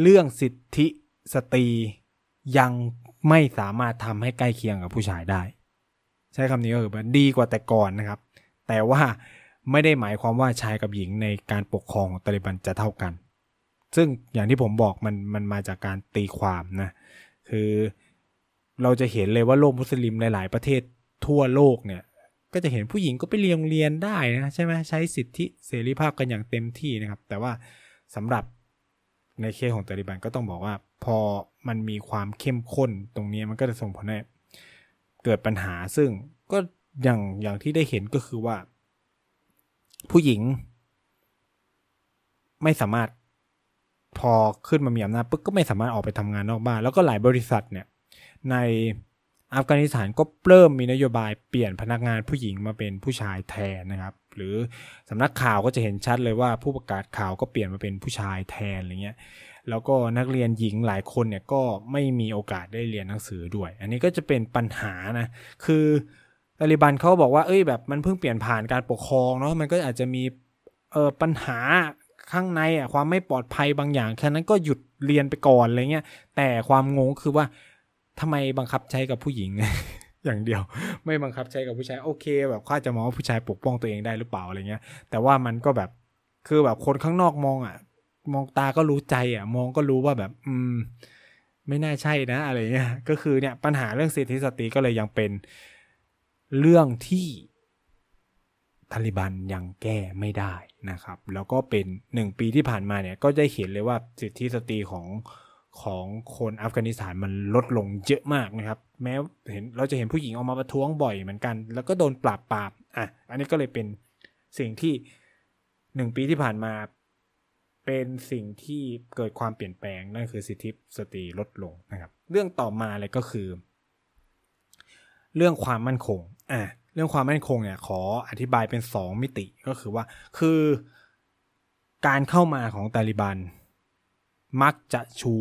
เรื่องสิทธิสตรียังไม่สามารถทำให้ใกล้เคียงกับผู้ชายได้ ใช้คำนี้ก็คือดีกว่าแต่ก่อนนะครับ แต่ว่าไม่ได้หมายความว่าชายกับหญิงในการปกครองของตาลิบันจะเท่ากัน ซึ่งอย่างที่ผมบอกมันมันมาจากการตีความนะคือเราจะเห็นเลยว่าโลกมุสลิมหลาย ๆ ประเทศทั่วโลกเนี่ยก็จะเห็นผู้หญิงก็ไปเรียนเรียนได้นะใช่ไหมใช้สิทธิเสรีภาพกันอย่างเต็มที่นะครับ แต่ว่าสำหรับในเคสของตาลิบันก็ต้องบอกว่า พอมันมีความเข้มข้นตรงนี้มันก็จะส่งผลให้เกิดปัญหาซึ่งก็อย่างอย่างที่ได้เห็นก็คือว่า ผู้หญิง ไม่สามารถ พอขึ้นมามีอำนาจปุ๊บก็ไม่สามารถออกไปทำงานนอกบ้าน แล้วก็หลายบริษัทเนี่ยในอัฟกานิสถานก็เริ่มมีนโยบายเปลี่ยนพนักงานผู้หญิงมาเป็นผู้ชายแทนนะครับ หรือสำนักข่าวก็จะเห็นชัดเลยว่าผู้ประกาศข่าวก็เปลี่ยนมาเป็นผู้ชายแทนอะไรเงี้ยแล้วก็นักเรียนหญิงหลายคนเนี่ยก็ไม่มีโอกาสได้เรียนหนังสือด้วย อันนี้ก็จะเป็นปัญหานะคือตาลิบันเขาบอกว่าเอ้ยแบบมันเพิ่งเปลี่ยนผ่านการปกครองเนาะมันก็อาจจะมีเออปัญหา ข้างในอะความไม่ปลอดภัยบางอย่างแค่นั้นก็หยุดเรียนไปก่อนอะไรเงี้ยแต่ความงงคือว่าทำไมบังคับใช้กับผู้หญิง อย่างเดียว ไม่บังคับใช้กับผู้ชายโอเค แบบข้าจะมองว่าผู้ชายปกป้องตัวเองได้หรือเปล่าอะไรเงี้ย แต่ว่ามันก็แบบคือแบบคนข้างนอกมองอะ มองตาก็รู้ใจอะ มองก็รู้ว่าแบบ อืม ไม่น่าใช่นะอะไรเงี้ยก็คือเนี่ยปัญหาเรื่องสิทธิสตรีก็เลยยังเป็นเรื่องที่ ตาลิบันยังแก้ไม่ได้นะครับ แล้วก็เป็นหนึ่งปีที่ผ่านมาเนี่ยก็ได้เห็นเลยว่าสิทธิสตรีของของคนอัฟกานิสถานมันลดลงเยอะมากนะครับ แม้เห็นเราจะเห็นผู้หญิงออกมาประท้วงบ่อยเหมือนกัน แล้วก็โดนปราบปรามอะอันนี้ก็เลยเป็นสิ่งที่หนึ่งปีที่ผ่านมาเป็นสิ่งที่เกิดความเปลี่ยนแปลงนั่นคือสิทธิสตรีลดลงนะครับ เรื่องต่อมาเลยก็คือ เรื่องความมั่นคงอะ เรื่องความมั่นคงเนี่ยขออธิบายเป็น 2 มิติก็คือว่าคือการเข้ามาของตาลิบัน มักจะชู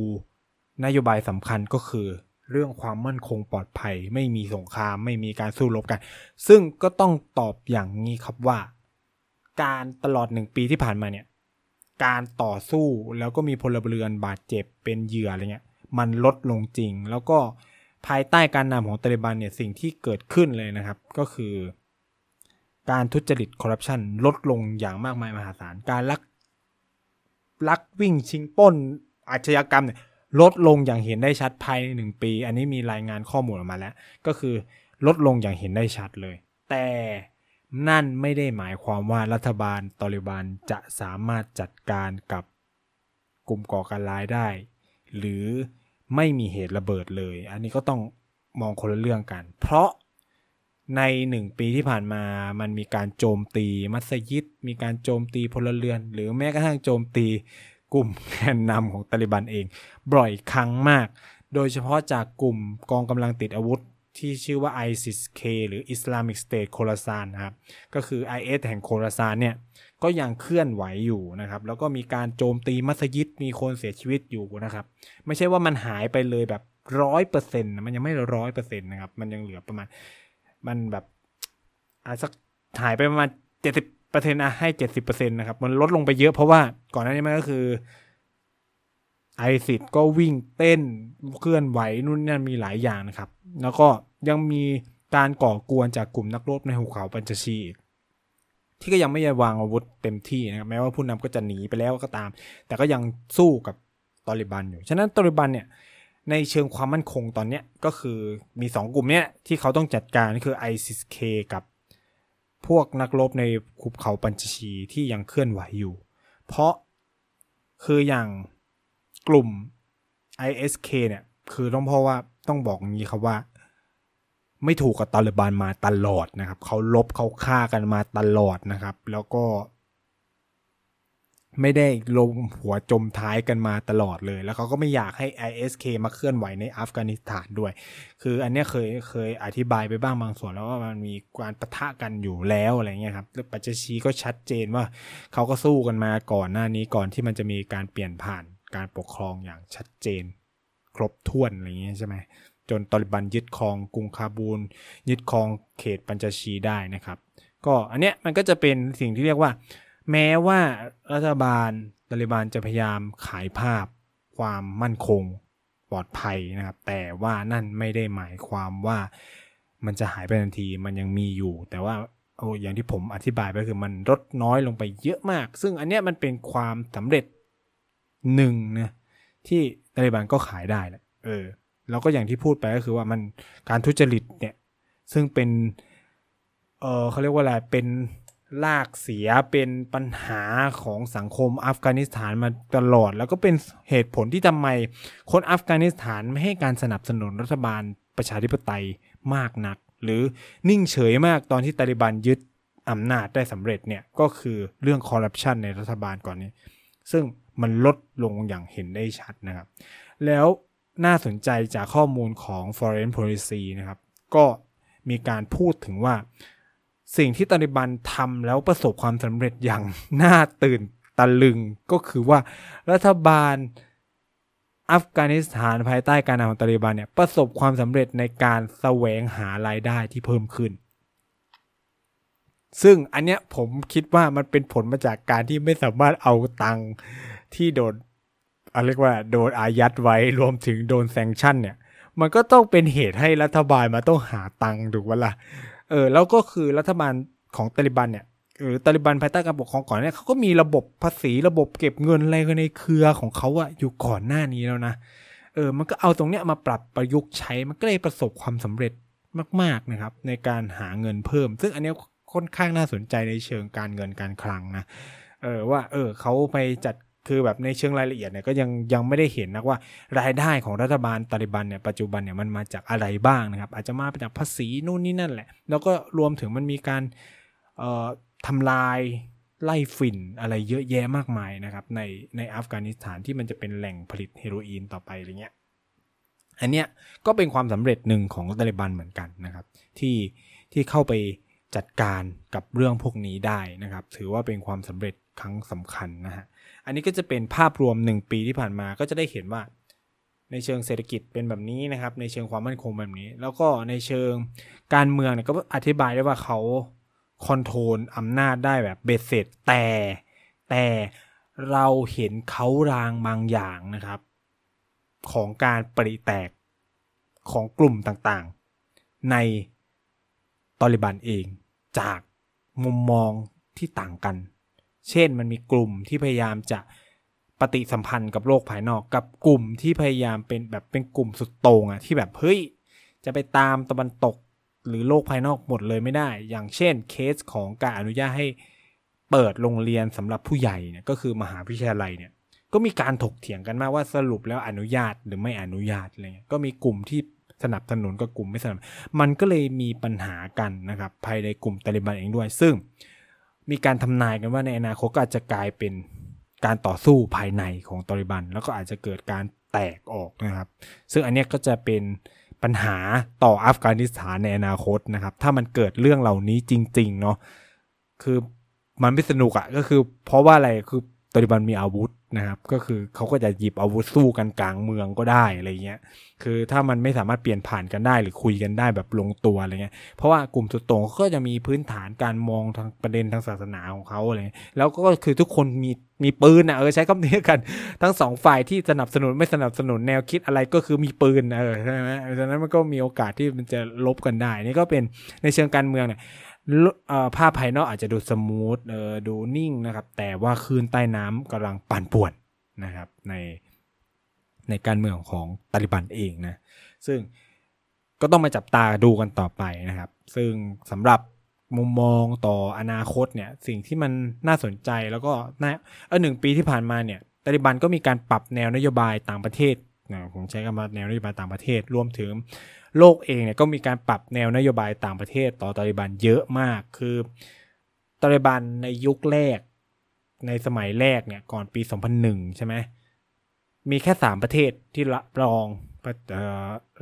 นโยบายสำคัญก็คือ เรื่องความมั่นคงปลอดภัย ไม่มีสงครามไม่มีการสู้รบกัน ซึ่งก็ต้องตอบอย่างนี้ครับว่า การตลอดหนึ่งปีที่ผ่านมาเนี่ยการต่อสู้แล้วก็มีพลเรือนบาดเจ็บเป็นเหยื่ออะไรเงี้ยมันลดลงจริง แล้วก็ ภายใต้การนำของตาลิบันเนี่ยสิ่งที่เกิดขึ้นเลยนะครับ ก็คือ การทุจริตคอร์รัปชันลดลงอย่างมากมายมหาศาลการลักลักวิ่งชิงป้นอาชญากรรมเนี่ยลดลงอย่างเห็นได้ชัดภายในหนึ่งปี อันนี้มีรายงานข้อมูลออกมาแล้ว ก็คือลดลงอย่างเห็นได้ชัดเลย แต่นั่นไม่ได้หมายความว่ารัฐบาลตอริบันจะสามารถจัดการกับกลุ่มก่อการร้ายได้ หรือ ไม่มีเหตุระเบิดเลย อันนี้ก็ต้องมองคนละเรื่องกัน เพราะในหนึ่งปีที่ผ่านมามันมีการโจมตีมัสยิด มีการโจมตีพลเรือน หรือแม้กระทั่งโจมตีกลุ่มแกนนำของตาลิบันเอง บ่อยครั้งมาก โดยเฉพาะจากกลุ่มกองกำลังติดอาวุธที่ชื่อว่า ISIS-K หรือ Islamic State โคราซานนะครับ ก็คือ IS แห่งโคราซานเนี่ย ก็ยังเคลื่อนไหวอยู่นะครับ แล้วก็มีการโจมตีมัสยิดมีคนเสียชีวิตอยู่นะครับ ไม่ใช่ว่ามันหายไปเลยแบบร้อยเปอร์เซ็นต์มันยังไม่ร้อยเปอร์เซ็นต์นะครับ มันยังเหลือประมาณ มันแบบอาสักหายไปประมาณเจ็ดสิบเปอร์เซ็นต์อะให้เจ็ดสิบเปอร์เซ็นต์นะครับ มันลดลงไปเยอะเพราะว่าก่อนหน้านี้มันก็คือไอซิดก็วิ่งเต้นเคลื่อนไหวนู่นนั่นมีหลายอย่างนะครับ แล้วก็ยังมีการก่อกวนจากกลุ่มนักรบในหุบเขาปัญจชี ที่ก็ยังไม่วางอาวุธเต็มที่นะครับแม้ว่าผู้นำก็จะหนีไปแล้วก็ตาม แต่ก็ยังสู้กับตอริบันอยู่ ฉะนั้นตอริบันเนี่ยในเชิงความมั่นคงตอนนี้ก็คือมี 2 กลุ่มเนี้ยที่เขาต้องจัดการคือ ISIS-K กับพวกนักรบในขุบเขาปัญชชีที่ยังเคลื่อนไหวอยู่ เพราะคืออย่างกลุ่ม ISK เนี่ย คือต้องเพราะว่าต้องบอกงี้ครับว่า ไม่ถูกกับตาลิบันมาตลอดนะครับเขาลบเขาฆ่ากันมาตลอดนะครับ แล้วก็ ไม่ได้ลงหัวจมท้ายกันมาตลอดเลย แล้วเขาก็ไม่อยากให้ ISK มาเคลื่อนไหวในอัฟกานิสถานด้วย คืออันนี้เคยเคยอธิบายไปบ้างบางส่วนแล้วว่ามันมีการประทะกันอยู่แล้วอะไรเงี้ยครับปัจจชีก็ชัดเจนว่าเขาก็สู้กันมาก่อนหน้านี้ก่อนที่มันจะมีการเปลี่ยนผ่านการปกครองอย่างชัดเจน ครบถ้วนอะไรเงี้ยใช่ไหม จนตอริบันยึดครองกรุงคาบูล ยึดครองเขตปัญจชีได้นะครับ ก็อันเนี้ยมันก็จะเป็นสิ่งที่เรียกว่า แม้ว่ารัฐบาลตาลิบันจะพยายามขายภาพ ความมั่นคงปลอดภัยนะครับ แต่ว่านั่นไม่ได้หมายความว่ามันจะหายไปทันทีมันยังมีอยู่ แต่ว่าโอ้อย่างที่ผมอธิบายไปคือมันลดน้อยลงไปเยอะมาก ซึ่งอันเนี้ยมันเป็นความสำเร็จหนึ่งนะที่ตาลิบันก็ขายได้แหละเออ แล้วก็อย่างที่พูดไปก็คือว่ามันการทุจริตเนี่ย ซึ่งเป็น เออเขาเรียกว่าอะไรเป็นลากเสียเป็นปัญหาของสังคมอัฟกานิสถานมาตลอด แล้วก็เป็นเหตุผลที่ทำไม คนอัฟกานิสถานไม่ให้การสนับสนุนรัฐบาลประชาธิปไตยมากนัก หรือนิ่งเฉยมากตอนที่ตาลิบันยึดอำนาจได้สำเร็จเนี่ย ก็คือเรื่องคอร์รัปชันในรัฐบาลก่อนนี้ ซึ่งมันลดลงอย่างเห็นได้ชัดนะครับ แล้ว น่าสนใจจากข้อมูลของ Foreign Policy นะครับ ก็มีการพูดถึงว่า สิ่งที่ตาลิบันทำแล้วประสบความสำเร็จอย่างน่าตื่นตะลึงก็คือว่ารัฐบาลอัฟกานิสถานภายใต้การนำของตาลิบันเนี่ยประสบความสำเร็จในการแสวงหารายได้ที่เพิ่มขึ้น ซึ่งอันเนี้ยผมคิดว่ามันเป็นผลมาจากการที่ไม่สามารถเอาตังที่โดน อะไรเรียกว่าโดนอายัดไว้รวมถึงโดนแซงชั่นเนี่ย มันก็ต้องเป็นเหตุให้รัฐบาลมาต้องหาตังค์ถูกไหมล่ะเออแล้วก็คือรัฐบาลของตาลิบันเนี่ยหรือตาลิบันภายใต้การปกครองก่อนเนี่ยเขาก็มีระบบภาษีระบบเก็บเงินอะไรในเครือของเขาอะอยู่ก่อนหน้านี้แล้วนะเออมันก็เอาตรงเนี้ยมาปรับประยุกต์ใช้มันก็เลยประสบความสำเร็จมากๆนะครับ ในการหาเงินเพิ่ม ซึ่งอันนี้ค่อนข้างน่าสนใจในเชิงการเงินการคลังนะเออว่าเออเขาไปจัด คือแบบในเชิงรายละเอียดเนี่ยก็ยังยังไม่ได้เห็นนะว่ารายได้ของรัฐบาลตาลิบันเนี่ยปัจจุบันเนี่ยมันมาจากอะไรบ้างนะครับ อาจจะมาจากภาษีนู่นนี่นั่นแหละ แล้วก็รวมถึงมันมีการเอ่อทำลายไล่ฝิ่นอะไรเยอะแยะมากมายนะครับ ในในอัฟกานิสถานที่มันจะเป็นแหล่งผลิตเฮโรอีนต่อไปอะไรเงี้ยอันเนี้ยก็เป็นความสำเร็จหนึ่งของตาลิบันเหมือนกันนะครับ ที่ที่เข้าไปจัดการกับเรื่องพวกนี้ได้นะครับ ถือว่าเป็นความสำเร็จ ครั้งสำคัญนะฮะ อันนี้ก็จะเป็นภาพรวม 1 ปีที่ผ่านมาก็จะได้เห็นว่า ในเชิงเศรษฐกิจเป็นแบบนี้นะครับ ในเชิงความมั่นคงแบบนี้ แล้วก็ในเชิงการเมืองเนี่ยก็อธิบายได้ว่าเขาคอนโทรลอำนาจได้แบบเบ็ดเสร็จแต่แต่เราเห็นเขารางบางอย่างนะครับ ของการปริแตกของกลุ่มต่างๆ ในตอริบันเองจากมุมมองที่ต่างกัน เช่นมันมีกลุ่มที่พยายามจะปฏิสัมพันธ์กับโลกภายนอก กับกลุ่มที่พยายามเป็นแบบเป็นกลุ่มสุดโต่งอะที่แบบเฮ้ยจะไปตามตะวันตกหรือโลกภายนอกหมดเลยไม่ได้ อย่างเช่นเคสของการอนุญาตให้เปิดโรงเรียนสำหรับผู้ใหญ่เนี่ยก็คือมหาวิทยาลัยเนี่ยก็มีการถกเถียงกันมากว่าสรุปแล้วอนุญาตหรือไม่อนุญาตอะไรเงี้ยก็มีกลุ่มที่สนับสนุนกับกลุ่มไม่สนับมันก็เลยมีปัญหากันนะครับภายในกลุ่มตาลิบันเองด้วย ซึ่ง มีการทำนายกันว่าในอนาคตก็อาจจะกลายเป็นการต่อสู้ภายในของตอริบัน แล้วก็อาจจะเกิดการแตกออกนะครับ ซึ่งอันนี้ก็จะเป็นปัญหาต่ออัฟกานิสถานในอนาคตนะครับ ถ้ามันเกิดเรื่องเหล่านี้จริง ๆ เนาะคือมันไม่สนุกอะก็คือเพราะว่าอะไรคือตอริบันมีอาวุธ นะครับ ก็คือเขาก็จะหยิบอาวุธสู้กันกลางเมืองก็ได้อะไรเงี้ยคือถ้ามันไม่สามารถเปลี่ยนผ่านกันได้หรือคุยกันได้แบบลงตัวอะไรเงี้ยเพราะว่ากลุ่มสุดโต่งก็จะมีพื้นฐานการมองทางประเด็นทางศาสนาของเขาอะไรแล้วก็คือทุกคนมีมีปืนนะเออใช้คำนี้กันทั้งสองฝ่ายที่สนับสนุนไม่สนับสนุนแนวคิดอะไรก็คือมีปืนเออใช่ไหมดังนั้นมันก็มีโอกาสที่มันจะลบกันได้นี่ก็เป็นในเชิงการเมืองเนี่ย ภาพภายนอกอาจจะดูสมูทเออดูนิ่งนะครับ แต่ว่าคลื่นใต้น้ำกำลังปั่นป่วนนะครับ ในในการเมืองของตาลิบันเองนะ ซึ่งก็ต้องมาจับตาดูกันต่อไปนะครับ ซึ่งสำหรับมุมมองต่ออนาคตเนี่ย สิ่งที่มันน่าสนใจแล้วก็นะเออหนึ่งปีที่ผ่านมาเนี่ยตาลิบันก็มีการปรับแนวนโยบายต่างประเทศนะผมใช้คำว่าแนวนโยบายต่างประเทศรวมถึง โลกเองเนี่ยก็มีการปรับแนวนโยบายต่างประเทศต่อตาลิบันเยอะมาก คือตาลิบันในยุคแรกในสมัยแรกเนี่ยก่อนปี 2001 ใช่ไหมมีแค่ 3 ประเทศที่รับรอง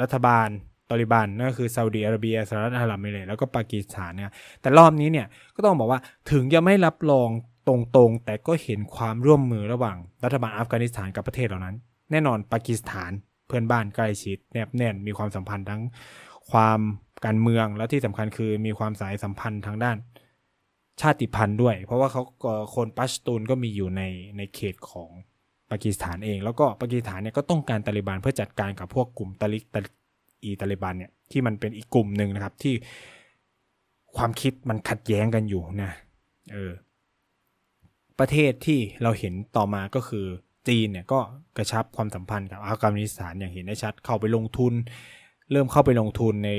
รัฐบาลตาลิบันนั่นก็คือซาอุดีอาระเบียสหรัฐอาหรับเอมิเรตแล้วก็ปากีสถานเนี่ยแต่รอบนี้เนี่ยก็ต้องบอกว่าถึงจะไม่รับรองตรงๆ แต่ก็เห็นความร่วมมือระหว่างรัฐบาลอัฟกานิสถานกับประเทศเหล่านั้น แน่นอนปากีสถาน เพื่อนบ้านใกล้ชิดแนบแน่นมีความสัมพันธ์ทั้งความการเมืองและที่สำคัญคือมีความสายสัมพันธ์ทางด้านชาติพันธุ์ด้วย เพราะว่าเขาคนปัชตูนก็มีอยู่ในในเขตของปากีสถานเอง แล้วก็ปากีสถานเนี่ยก็ต้องการตาลิบันเพื่อจัดการกับพวกกลุ่มตาลิกตาอีตาลิบันเนี่ยที่มันเป็นอีกกลุ่มหนึ่งนะครับที่ความคิดมันขัดแย้งกันอยู่นะเออประเทศที่เราเห็นต่อมาก็คือ จีนเนี่ยก็กระชับความสัมพันธ์กับอัฟกานิสถานอย่างเห็นได้ชัดเข้าไปลงทุน เริ่มเข้าไปลงทุนใน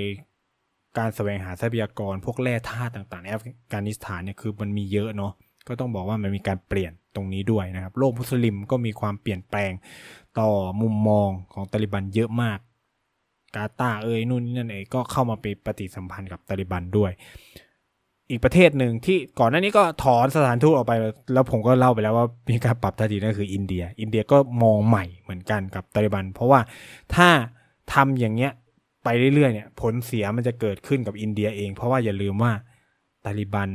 การแสวงหาทรัพยากรพวกแร่ธาตุต่างๆในอัฟกานิสถานเนี่ยคือมันมีเยอะเนาะก็ต้องบอกว่ามันมีการเปลี่ยนตรงนี้ด้วยนะครับ โลกมุสลิมก็มีความเปลี่ยนแปลงต่อมุมมองของตาลิบันเยอะมาก กาตาเอ้ยนู่นนี่นั่นเองก็เข้ามาเป็นปฏิสัมพันธ์กับตาลิบันด้วย อีกประเทศหนึ่งที่ก่อนหน้านี้ก็ถอนสถานทูตออกไป แล้วผมก็เล่าไปแล้วว่ามีการปรับท่าทีนั่นคืออินเดีย อินเดียก็มองใหม่เหมือนกันกับตาลิบัน เพราะว่าถ้าทำอย่างเงี้ยไปเรื่อยๆเนี่ยผลเสียมันจะเกิดขึ้นกับอินเดียเอง เพราะว่าอย่าลืมว่าตาลิบัน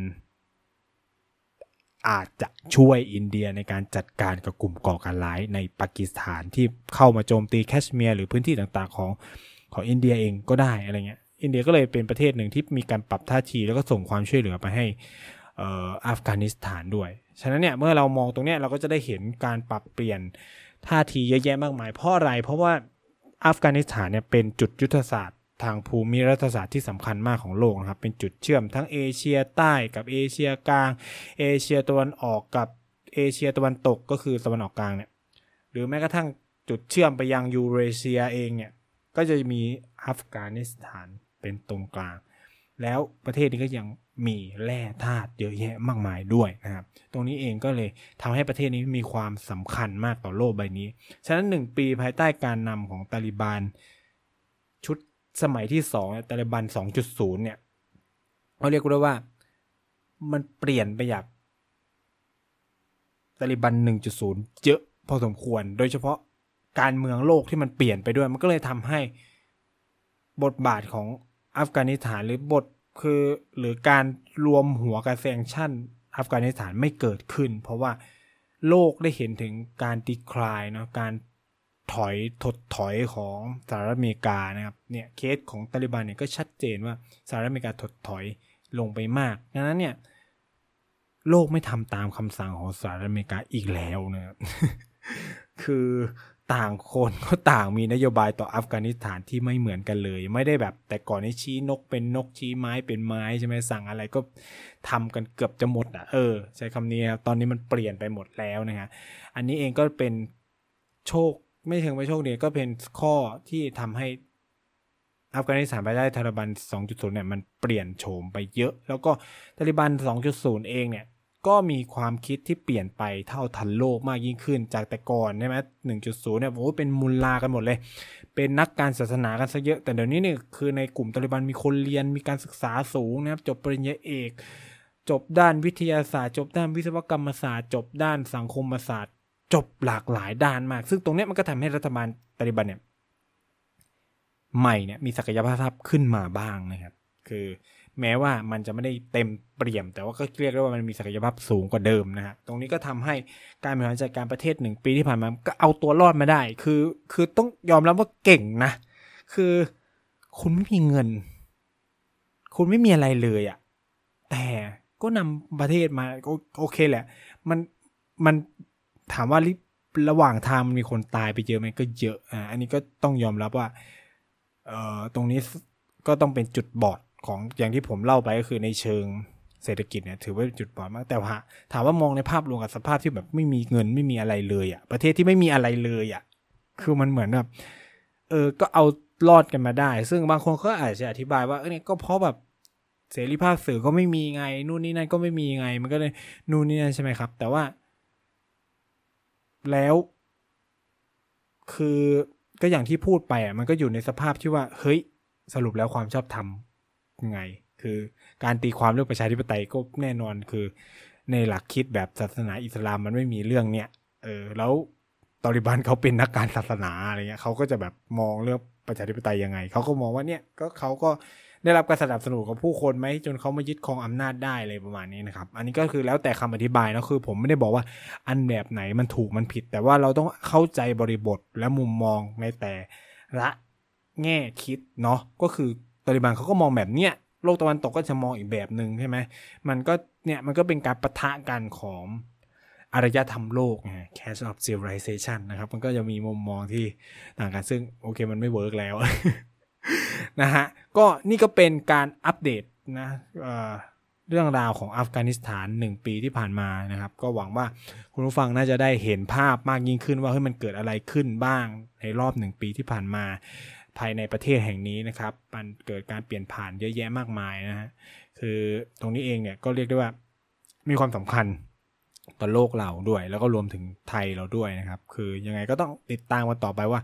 อาจจะช่วยอินเดียในการจัดการกับกลุ่มก่อการร้ายในปากีสถานที่เข้ามาโจมตีแคชเมียร์หรือพื้นที่ต่างๆของของอินเดียเองก็ได้อะไรเงี้ย อินเดียก็เลยเป็นประเทศหนึ่งที่มีการปรับท่าทีแล้วก็ส่งความช่วยเหลือไปให้อัฟกานิสถานด้วย ฉะนั้นเนี่ยเมื่อเรามองตรงนี้เราก็จะได้เห็นการปรับเปลี่ยนท่าทีเยอะแยะมากมาย เพราะอะไร เพราะว่าอัฟกานิสถานเนี่ยเป็นจุดยุทธศาสตร์ ทางภูมิรัฐศาสตร์ที่สำคัญมากของโลกนะครับ เป็นจุดเชื่อมทั้งเอเชียใต้กับเอเชียกลาง เอเชียตะวันออกกับเอเชียตะวันตกก็คือตะวันออกกลางเนี่ย หรือแม้กระทั่งจุดเชื่อมไปยังยูเรเชียเองเนี่ย ก็จะมีอัฟกานิสถาน เป็นตรงกลาง แล้วประเทศนี้ก็ยังมีแร่ธาตุเยอะแยะมากมายด้วยนะครับ ตรงนี้เองก็เลยทำให้ประเทศนี้มีความสำคัญมากต่อโลกใบนี้ ฉะนั้นหนึ่งปีภายใต้การนำของตาลิบันชุดสมัยที่สองตาลิบันสองจุดศูนย์เนี่ยเขาเรียกได้ว่ามันเปลี่ยนไปจากตาลิบันหนึ่งจุดศูนย์เยอะพอสมควร โดยเฉพาะการเมืองโลกที่มันเปลี่ยนไปด้วย มันก็เลยทำให้บทบาทของ อัฟกานิสถานหรือบทคือหรือการรวมหัวกับแซงชั่น อัฟกานิสถานไม่เกิดขึ้น เพราะว่าโลกได้เห็นถึงการดีคลายเนาะการถอยถดถอยของสหรัฐอเมริกานะครับเนี่ยเคสของตาลิบันเนี่ยก็ชัดเจนว่าสหรัฐอเมริกาถดถอยลงไปมากดังนั้นเนี่ยโลกไม่ทำตามคำสั่งของสหรัฐอเมริกาอีกแล้วนะครับคือ ต่างคนก็ต่างมีนโยบายต่ออัฟกานิสถานที่ไม่เหมือนกันเลย ไม่ได้แบบแต่ก่อนนี้ชี้นกเป็นนกชี้ไม้เป็นไม้ใช่ไหมสั่งอะไรก็ทำกันเกือบจะหมดอะเออ ใช้คำนี้ครับตอนนี้มันเปลี่ยนไปหมดแล้วนะฮะอันนี้เองก็เป็นโชคไม่ถึงไม่โชคดีก็เป็นข้อที่ทำให้อัฟกานิสถานไปได้ตาลิบัน 2.0 เนี่ยมันเปลี่ยนโฉมไปเยอะ แล้วก็ตาลิบัน 2.0 เองเนี่ย ก็มีความคิดที่เปลี่ยนไปเท่าทันโลกมากยิ่งขึ้น จากแต่ก่อนใช่ไหม1.0เนี่ยโอ้เป็นมุลลากันหมดเลย เป็นนักการศาสนากันซะเยอะ แต่เดี๋ยวนี้เนี่ยคือในกลุ่มตาลิบันมีคนเรียนมีการศึกษาสูงนะครับจบปริญญาเอก จบด้านวิทยาศาสตร์ จบด้านวิศวกรรมศาสตร์ จบด้านสังคมศาสตร์ จบหลากหลายด้านมาก ซึ่งตรงนี้มันก็ทำให้รัฐบาลตาลิบันเนี่ยใหม่เนี่ยมีศักยภาพขึ้นมาบ้างนะครับ คือ แม้ว่ามันจะไม่ได้เต็มเปี่ยม แต่ว่าก็เรียกได้ว่ามันมีศักยภาพสูงกว่าเดิมนะฮะตรงนี้ก็ทำให้การบริหารจัดการประเทศหนึ่งปีที่ผ่านมาก็เอาตัวรอดมาได้ คือ คือต้องยอมรับว่าเก่งนะ คือคุณไม่มีเงิน คุณไม่มีอะไรเลยอะ่ะแต่ก็นำประเทศมาโอเคแหละ มันมันถามว่าระหว่างทางมันมีคนตายไปเยอะไหมก็เยอะอ่าอันนี้ก็ต้องยอมรับว่าเอ่อตรงนี้ก็ต้องเป็นจุดบอด ของอย่างที่ผมเล่าไปก็คือในเชิงเศรษฐกิจเนี่ยถือว่าจุดบอดมากแต่ว่าถามว่ามองในภาพรวมกับสภาพที่แบบไม่มีเงินไม่มีอะไรเลยอะ่ะ ประเทศที่ไม่มีอะไรเลยอะ่ะ คือมันเหมือนแบบเออก็เอารอดกันมาได้ ซึ่งบางคนก็อาจจะอธิบายว่าเออเนี่ยก็เพราะแบบเสรีภาพสื่อก็ไม่มีไง นู่นนี่นั่นก็ไม่มีไง มันก็เลยนู่นนี่นั่นใช่ไหมครับ แต่ว่า แล้ว คือก็อย่างที่พูดไปอะ มันก็อยู่ในสภาพที่ว่า เฮ้ย สรุปแล้วความชอบธรรม ไง คือการตีความเรื่องประชาธิปไตยก็แน่นอนคือ ในหลักคิดแบบศาสนาอิสลามมันไม่มีเรื่องเนี้ยเออแล้วตอริบันเขาเป็นนักการศาสนาอะไรเงี้ยเขาก็จะแบบมองเรื่องประชาธิปไตยยังไงเขาก็มองว่าเนี่ยก็เขาก็ได้รับการสนับสนุนของผู้คนไหมจนเขามายึดครองอำนาจได้เลยประมาณนี้นะครับ อันนี้ก็คือแล้วแต่คำอธิบายนะคือ ผมไม่ได้บอกว่าอันแบบไหนมันถูกมันผิด แต่ว่าเราต้องเข้าใจบริบทและมุมมองในแต่ละแง่คิดเนาะก็คือ ตอริบันเขาก็มองแบบเนี้ยโลกตะวันตกก็จะมองอีกแบบหนึ่งใช่ไหมมันก็เนี่ยมันก็เป็นการประทะกันของอารยธรรมโลกไง Cash of Civilization นะครับ มันก็จะมีมุมมองที่ต่างกันซึ่งโอเคมันไม่เวิร์กแล้วนะฮะ ก็นี่ก็เป็นการอัปเดตนะเเรื่องราวของอัฟกานิสถาน 1 ปีที่ผ่านมานะครับ ก็หวังว่าคุณผู้ฟังน่าจะได้เห็นภาพมากยิ่งขึ้นว่าเฮ้ยมันเกิดอะไรขึ้นบ้างในรอบ 1 ปีที่ผ่านมา ภายในประเทศแห่งนี้นะครับมันเกิดการเปลี่ยนผ่านเยอะแยะมากมายนะฮะคือตรงนี้เองเนี่ยก็เรียกได้ว่ามีความสำคัญต่อโลกเราด้วย แล้วก็รวมถึงไทยเราด้วยนะครับ คือยังไงก็ต้องติดตามกันต่อไปว่า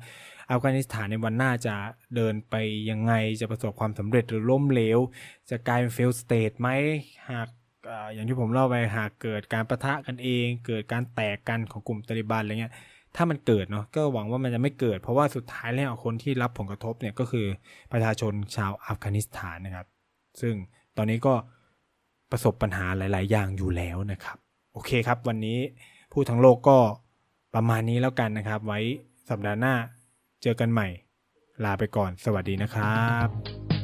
อัฟกานิสถานในวันหน้าจะเดินไปยังไงจะประสบความสำเร็จหรือล้มเหลว จะกลายเป็น failed state ไหมหากอย่างที่ผมเล่าไปหากเกิดการปะทะกันเอง เกิดการแตกกันของกลุ่มตาลิบันอะไรเงี้ย ถ้ามันเกิดเนาะก็หวังว่ามันจะไม่เกิด เพราะว่าสุดท้ายแล้วคนที่รับผลกระทบเนี่ยก็คือประชาชนชาวอัฟกานิสถานนะครับ ซึ่งตอนนี้ก็ประสบปัญหาหลาย ๆ อย่างอยู่แล้วนะครับ โอเคครับ วันนี้ผู้ทั้งโลกก็ประมาณนี้แล้วกันนะครับ ไว้สัปดาห์หน้าเจอกันใหม่ ลาไปก่อน สวัสดีนะครับ